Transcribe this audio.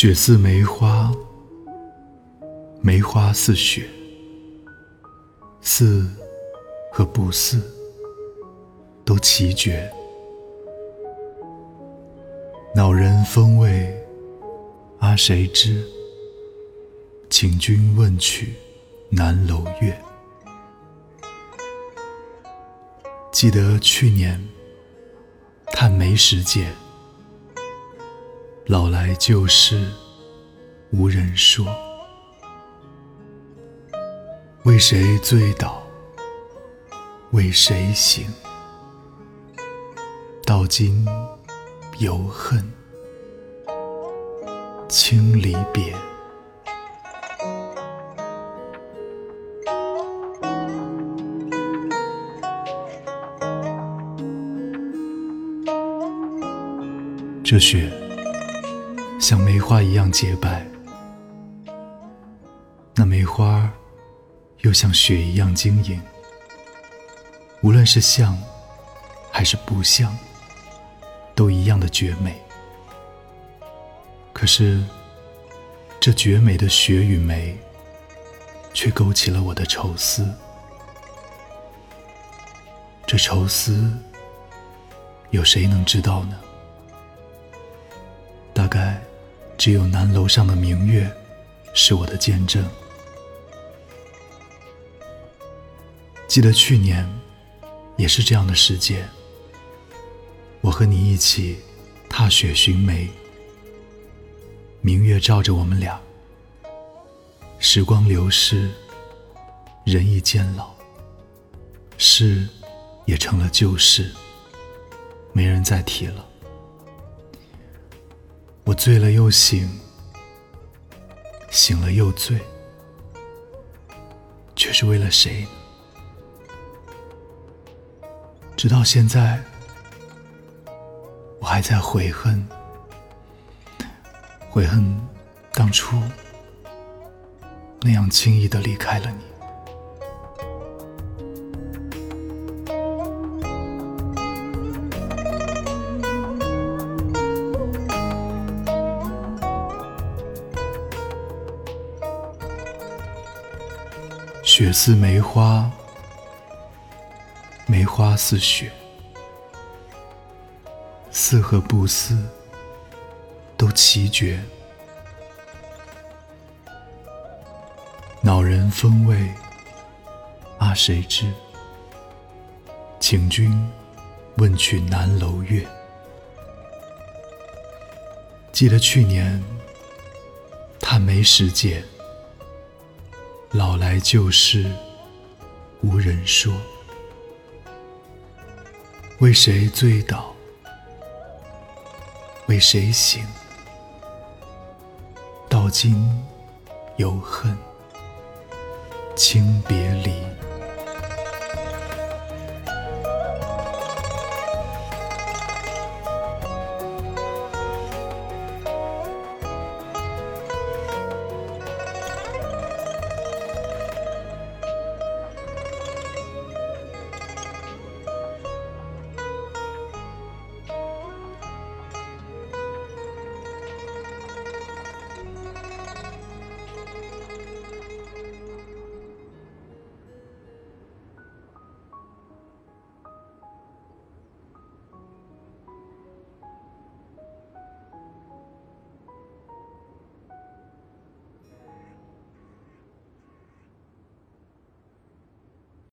雪似梅花，梅花似雪，似和不似都奇绝。恼人风味，阿谁知？请君问取南楼月。记得去年探梅时节。老来旧事无人说，为谁醉倒？为谁醒？到今犹恨，轻离别。这雪。像梅花一样洁白，那梅花又像雪一样晶莹。无论是像还是不像，都一样的绝美。可是，这绝美的雪与梅，却勾起了我的愁思。这愁思，有谁能知道呢？大概。只有南楼上的明月，是我的见证。记得去年，也是这样的时节，我和你一起踏雪寻梅，明月照着我们俩。时光流逝，人已渐老，事也成了旧事，没人再提了。醉了又醒，醒了又醉，却是为了谁？直到现在，我还在悔恨，悔恨当初那样轻易的离开了你。雪似梅花，梅花似雪，似和不似都奇绝。恼人风味，阿谁知？请君问取南楼月。记得去年探梅时节。老来旧事无人说，为谁醉倒？为谁醒？到今犹恨，轻别离。